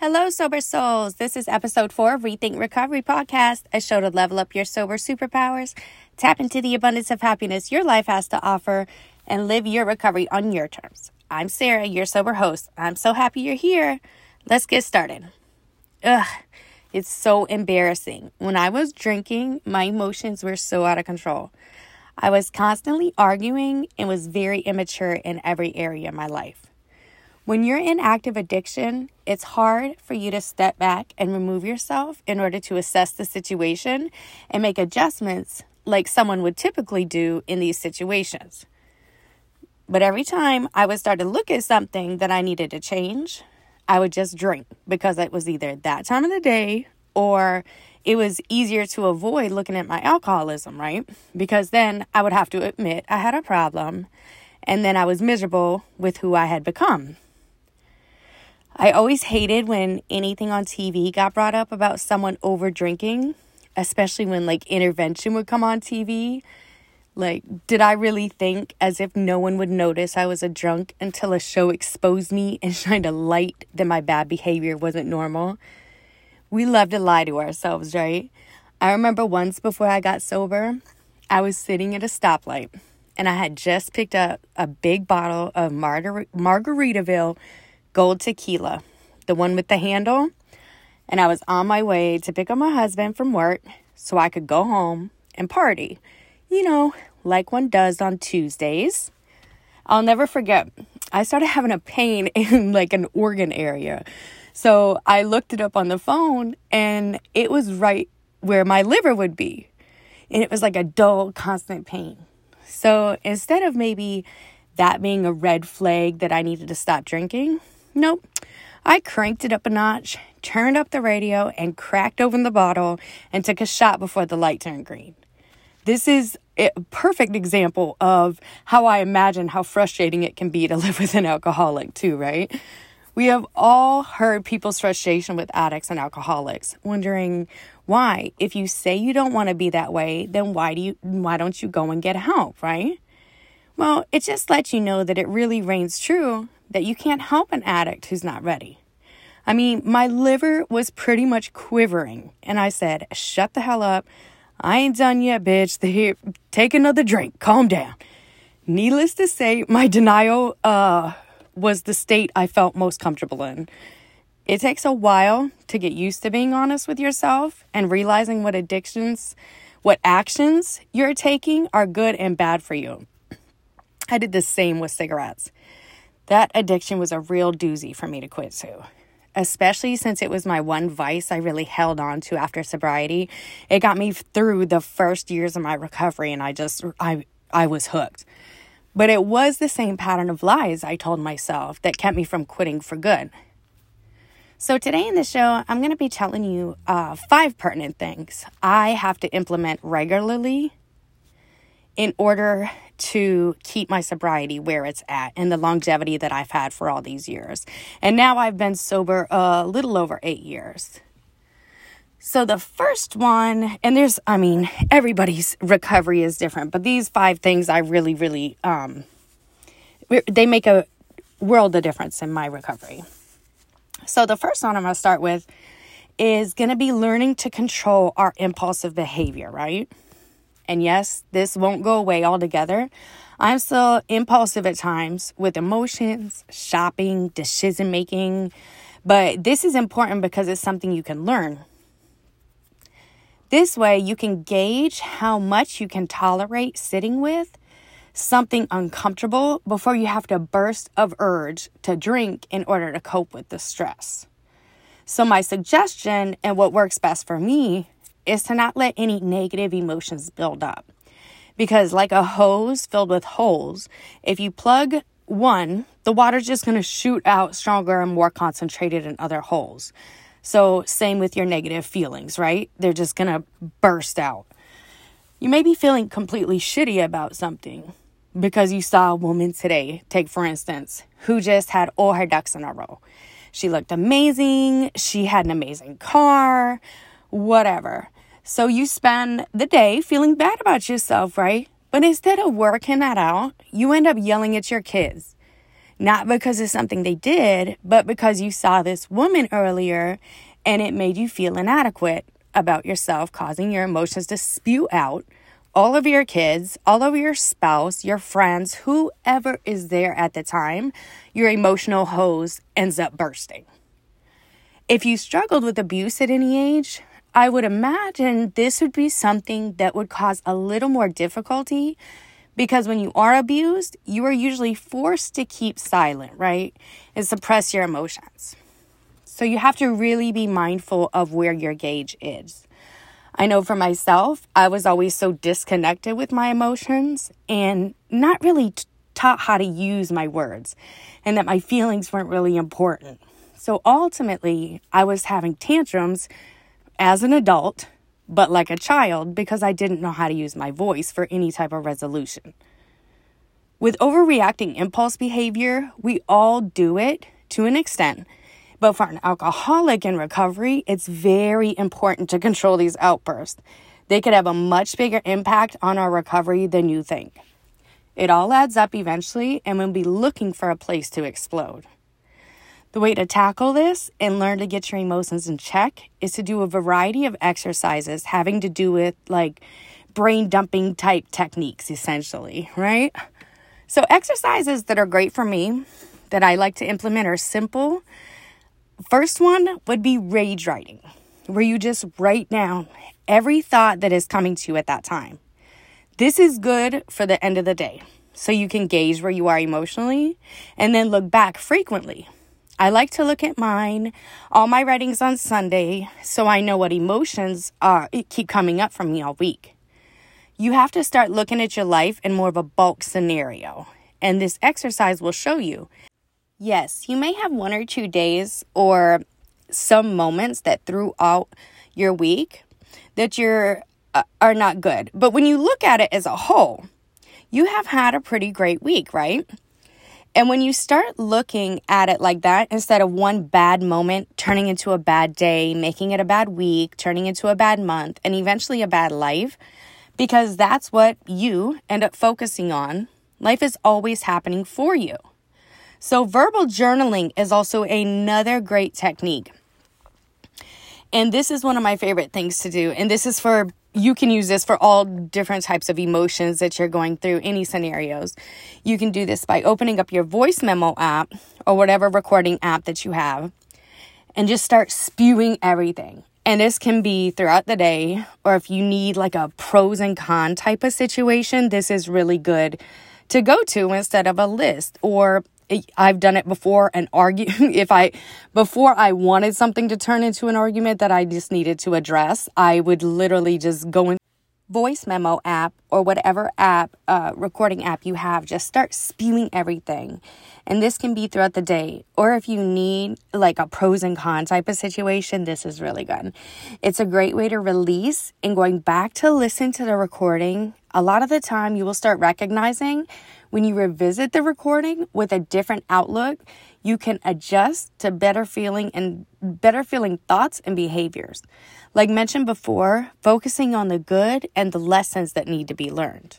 Hello, sober souls. This is episode four of Rethink Recovery Podcast, a show to level up your sober superpowers, tap into the abundance of happiness your life has to offer, and live your recovery on your terms. I'm Sarah, your sober host. I'm so happy you're here. Let's get started. Ugh, it's so embarrassing. When I was drinking, my emotions were so out of control. I was constantly arguing and was very immature in every area of my life. When you're in active addiction, it's hard for you to step back and remove yourself in order to assess the situation and make adjustments like someone would typically do in these situations. But every time I would start to look at something that I needed to change, I would just drink because it was either that time of the day or it was easier to avoid looking at my alcoholism, right? Because then I would have to admit I had a problem and then I was miserable with who I had become. I always hated when anything on TV got brought up about someone over drinking, especially when like intervention would come on TV. Like, did I really think as if no one would notice I was a drunk until a show exposed me and shined a light that my bad behavior wasn't normal? We love to lie to ourselves, right? I remember once before I got sober, I was sitting at a stoplight and I had just picked up a big bottle of Margar- Margaritaville gold tequila, the one with the handle. And I was on my way to pick up my husband from work so I could go home and party. You know, like one does on Tuesdays. I'll never forget, I started having a pain in like an organ area. So I looked it up on the phone and it was right where my liver would be. And it was like a dull, constant pain. So instead of maybe that being a red flag that I needed to stop drinking, Nope. I cranked it up a notch, turned up the radio, and cracked open the bottle and took a shot before the light turned green. This is a perfect example of how I imagine how frustrating it can be to live with an alcoholic, too, right? We have all heard people's frustration with addicts and alcoholics, wondering why, if you say you don't want to be that way, then why do you why don't you go and get help, right? Well, it just lets you know that it really reigns true that you can't help an addict who's not ready. I mean, my liver was pretty much quivering, and I said, Shut the hell up. I ain't done yet, bitch. Here, take another drink. Calm down. Needless to say, my denial uh, was the state I felt most comfortable in. It takes a while to get used to being honest with yourself and realizing what addictions, what actions you're taking are good and bad for you. I did the same with cigarettes. That addiction was a real doozy for me to quit to. Especially since it was my one vice I really held on to after sobriety. It got me through the first years of my recovery and I just I I was hooked. But it was the same pattern of lies I told myself that kept me from quitting for good. So, today in the show, I'm going to be telling you uh, five pertinent things I have to implement regularly in order to keep my sobriety where it's at and the longevity that I've had for all these years. And now I've been sober a little over eight years. So the first one, and there's, I mean, everybody's recovery is different, but these five things I really, really, um, they make a world of difference in my recovery. So the first one I'm going to start with is going to be learning to control our impulsive behavior, right? And yes, this won't go away altogether. I'm still impulsive at times with emotions, shopping, decision making, but this is important because it's something you can learn. This way, you can gauge how much you can tolerate sitting with something uncomfortable before you have to burst of urge to drink in order to cope with the stress. So, my suggestion and what works best for me is to not let any negative emotions build up. Because, like a hose filled with holes, if you plug one, the water's just going to shoot out stronger and more concentrated in other holes. So, same with your negative feelings, right? They're just going to burst out. You may be feeling completely shitty about something because you saw a woman today, take for instance, who just had all her ducks in a row. She looked amazing, she had an amazing car, whatever. So you spend the day feeling bad about yourself, right? But instead of working that out, you end up yelling at your kids. Not because it's something they did, but because you saw this woman earlier and it made you feel inadequate about yourself, causing your emotions to spew out all of your kids, all of your spouse, your friends, whoever is there at the time, your emotional hose ends up bursting. If you struggled with abuse at any age, I would imagine this would be something that would cause a little more difficulty because when you are abused, you are usually forced to keep silent, right? And suppress your emotions. So you have to really be mindful of where your gauge is. I know for myself, I was always so disconnected with my emotions and not really t- taught how to use my words and that my feelings weren't really important. So ultimately, I was having tantrums as an adult, but like a child because I didn't know how to use my voice for any type of resolution. With overreacting impulse behavior, we all do it to an extent but for an alcoholic in recovery, it's very important to control these outbursts. They could have a much bigger impact on our recovery than you think. It all adds up eventually, and we'll be looking for a place to explode. The way to tackle this and learn to get your emotions in check is to do a variety of exercises having to do with like brain dumping type techniques, essentially, right? So, exercises that are great for me that I like to implement are simple First one would be rage writing, where you just write down every thought that is coming to you at that time. This is good for the end of the day, so you can gauge where you are emotionally and then look back frequently. I like to look at mine, all my writings on Sunday, so I know what emotions are keep coming up for me all week. You have to start looking at your life in more of a bulk scenario, and this exercise will show you Yes, you may have one or two days or some moments that throughout your week that you're uh, are not good. But when you look at it as a whole, you have had a pretty great week, right? And when you start looking at it like that, instead of one bad moment turning into a bad day, making it a bad week, turning into a bad month, and eventually a bad life, because that's what you end up focusing on, life is always happening for you. So, verbal journaling is also another great technique. And this is one of my favorite things to do. And this is for, you can use this for all different types of emotions that you're going through, any scenarios. You can do this by opening up your voice memo app or whatever recording app that you have and just start spewing everything. And this can be throughout the day, or if you need like a pros and con type of situation, this is really good to go to instead of a list or I've done it before and argue if I before I wanted something to turn into an argument that I just needed to address, I would literally just go in voice memo app or whatever app uh, recording app you have just start spewing everything. And this can be throughout the day. Or if you need like a pros and cons type of situation this is really good. It's a great way to release and going back to listen to the recording. A lot of the time you will start recognizing when you revisit the recording with a different outlook, you can adjust to better feeling and better feeling thoughts and behaviors. Like mentioned before, focusing on the good and the lessons that need to be learned.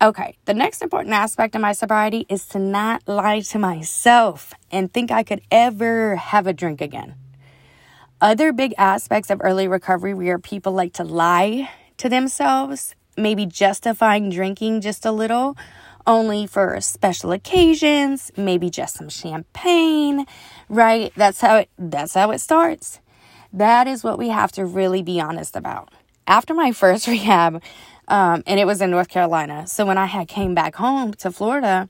Okay, the next important aspect of my sobriety is to not lie to myself and think I could ever have a drink again. Other big aspects of early recovery where people like to lie to themselves maybe justifying drinking just a little, only for special occasions, maybe just some champagne, right? That's how it that's how it starts. That is what we have to really be honest about. After my first rehab, um, and it was in North Carolina, so when I had came back home to Florida,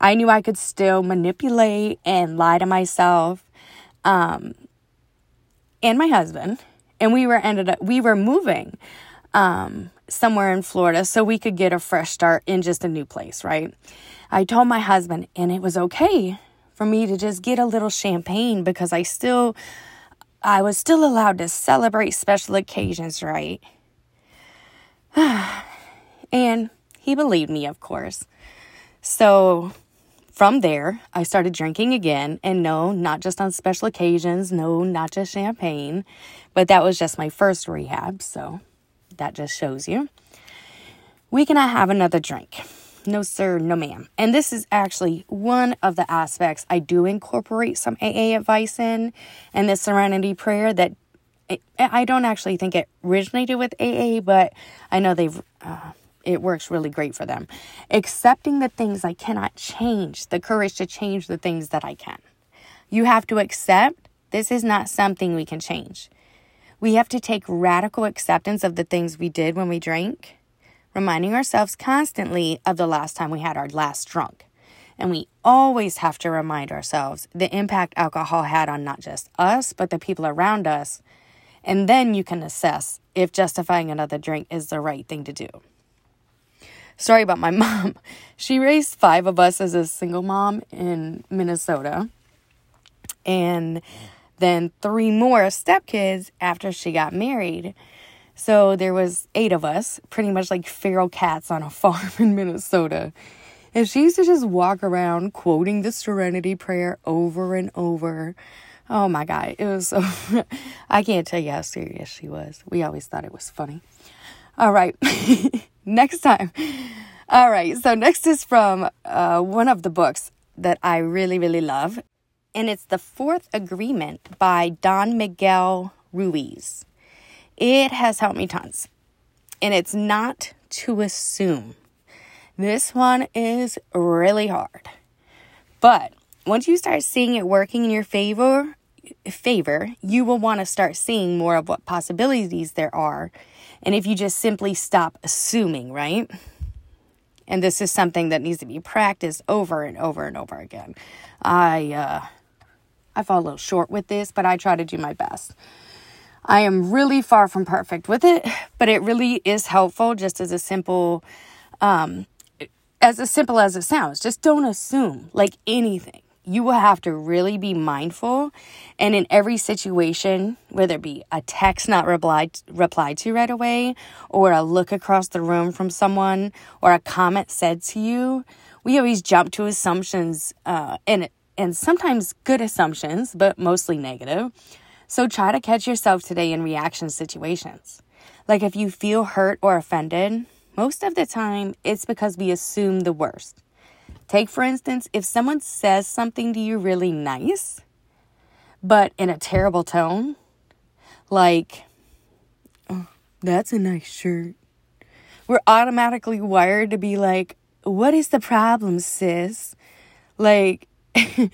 I knew I could still manipulate and lie to myself, um, and my husband, and we were ended up we were moving um, somewhere in Florida so we could get a fresh start in just a new place, right? I told my husband, and it was okay for me to just get a little champagne because I still, I was still allowed to celebrate special occasions, right? and he believed me, of course. So from there, I started drinking again. And no, not just on special occasions. No, not just champagne. But that was just my first rehab. So that just shows you. We cannot have another drink. No, sir, no, ma'am. And this is actually one of the aspects I do incorporate some AA advice in and the serenity prayer that it, I don't actually think it originated with AA, but I know they've. Uh, it works really great for them. Accepting the things I cannot change, the courage to change the things that I can. You have to accept this is not something we can change. We have to take radical acceptance of the things we did when we drank, reminding ourselves constantly of the last time we had our last drunk. And we always have to remind ourselves the impact alcohol had on not just us, but the people around us. And then you can assess if justifying another drink is the right thing to do Sorry about my mom. She raised five of us as a single mom in Minnesota. And then three more stepkids after she got married. So there was eight of us, pretty much like feral cats on a farm in Minnesota. And she used to just walk around quoting the Serenity Prayer over and over. Oh my God, it was so. I can't tell you how serious she was. We always thought it was funny. All right. next time. All right. So, next is from uh, one of the books that I really, really love. And it's The Fourth Agreement by Don Miguel Ruiz. It has helped me tons. And it's not to assume. This one is really hard. But once you start seeing it working in your favor, favor, you will want to start seeing more of what possibilities there are and if you just simply stop assuming, right? And this is something that needs to be practiced over and over and over again. I uh I fall a little short with this, but I try to do my best. I am really far from perfect with it, but it really is helpful just as a simple um as as simple as it sounds. Just don't assume like anything you will have to really be mindful. And in every situation, whether it be a text not replied, replied to right away, or a look across the room from someone, or a comment said to you, we always jump to assumptions uh, and, and sometimes good assumptions, but mostly negative. So try to catch yourself today in reaction situations. Like if you feel hurt or offended, most of the time it's because we assume the worst. Take, for instance, if someone says something to you really nice, but in a terrible tone, like, oh, that's a nice shirt. We're automatically wired to be like, what is the problem, sis? Like,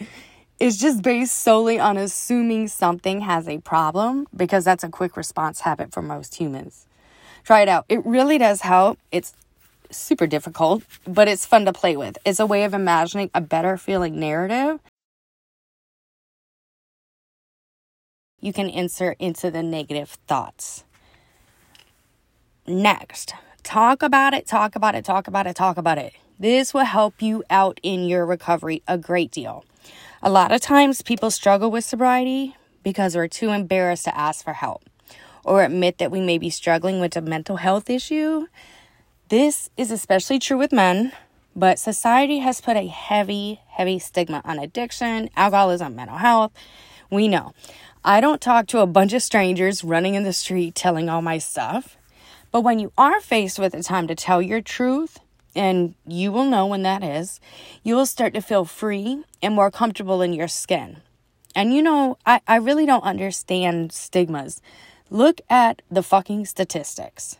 it's just based solely on assuming something has a problem because that's a quick response habit for most humans. Try it out. It really does help. It's super difficult, but it's fun to play with. It's a way of imagining a better feeling narrative. You can insert into the negative thoughts. Next, talk about it, talk about it, talk about it, talk about it. This will help you out in your recovery a great deal. A lot of times people struggle with sobriety because we're too embarrassed to ask for help or admit that we may be struggling with a mental health issue this is especially true with men, but society has put a heavy, heavy stigma on addiction, alcoholism, mental health. We know. I don't talk to a bunch of strangers running in the street telling all my stuff. But when you are faced with the time to tell your truth, and you will know when that is, you will start to feel free and more comfortable in your skin. And you know, I, I really don't understand stigmas. Look at the fucking statistics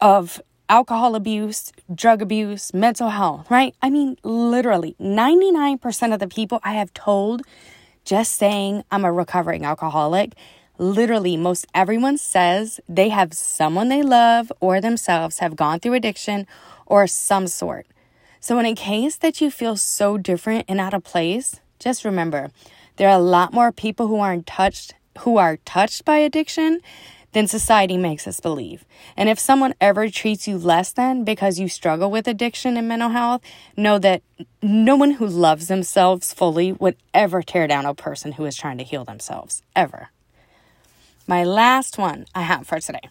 of alcohol abuse, drug abuse, mental health, right? I mean, literally 99% of the people I have told just saying I'm a recovering alcoholic, literally most everyone says they have someone they love or themselves have gone through addiction or some sort. So, in a case that you feel so different and out of place, just remember there are a lot more people who aren't touched who are touched by addiction than society makes us believe. And if someone ever treats you less than because you struggle with addiction and mental health, know that no one who loves themselves fully would ever tear down a person who is trying to heal themselves, ever. My last one I have for today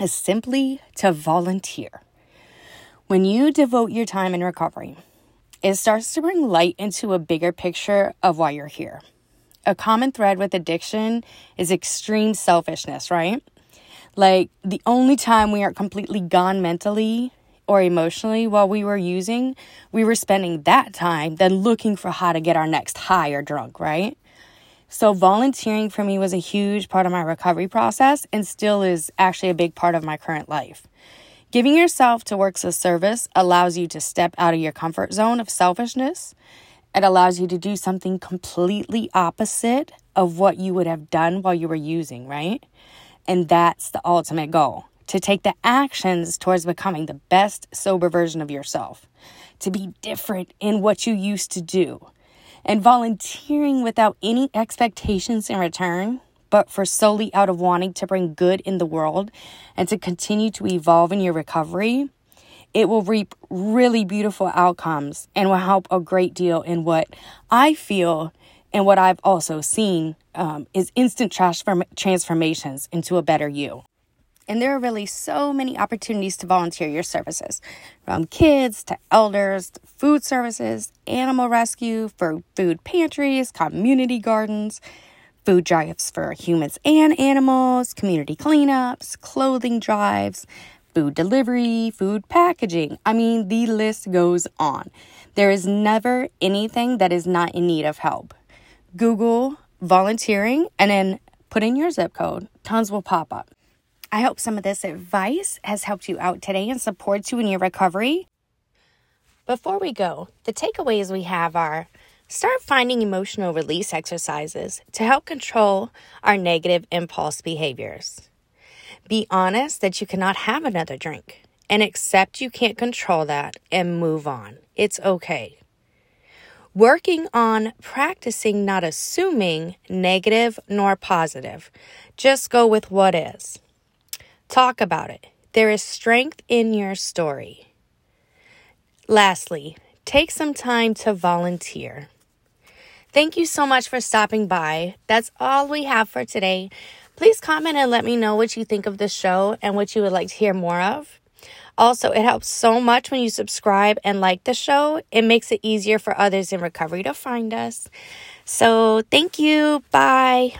is simply to volunteer. When you devote your time in recovery, it starts to bring light into a bigger picture of why you're here a common thread with addiction is extreme selfishness, right? Like the only time we aren't completely gone mentally or emotionally while we were using, we were spending that time then looking for how to get our next high or drunk, right? So, volunteering for me was a huge part of my recovery process and still is actually a big part of my current life. Giving yourself to works of service allows you to step out of your comfort zone of selfishness. It allows you to do something completely opposite of what you would have done while you were using, right? And that's the ultimate goal to take the actions towards becoming the best sober version of yourself, to be different in what you used to do and volunteering without any expectations in return, but for solely out of wanting to bring good in the world and to continue to evolve in your recovery, it will reap really beautiful outcomes and will help a great deal in what I feel and what I've also seen um, is instant transform- transformations into a better you. And there are really so many opportunities to volunteer your services from kids to elders, to food services, animal rescue, for food pantries, community gardens, food drives for humans and animals, community cleanups, clothing drives, food delivery, food packaging. I mean, the list goes on. There is never anything that is not in need of help. Google volunteering and then put in your zip code, tons will pop up. I hope some of this advice has helped you out today and supports you in your recovery. Before we go, the takeaways we have are start finding emotional release exercises to help control our negative impulse behaviors. Be honest that you cannot have another drink and accept you can't control that and move on. It's okay. Working on practicing not assuming negative nor positive, just go with what is. Talk about it. There is strength in your story. Lastly, take some time to volunteer. Thank you so much for stopping by. That's all we have for today. Please comment and let me know what you think of the show and what you would like to hear more of. Also, it helps so much when you subscribe and like the show. It makes it easier for others in recovery to find us. So, thank you. Bye.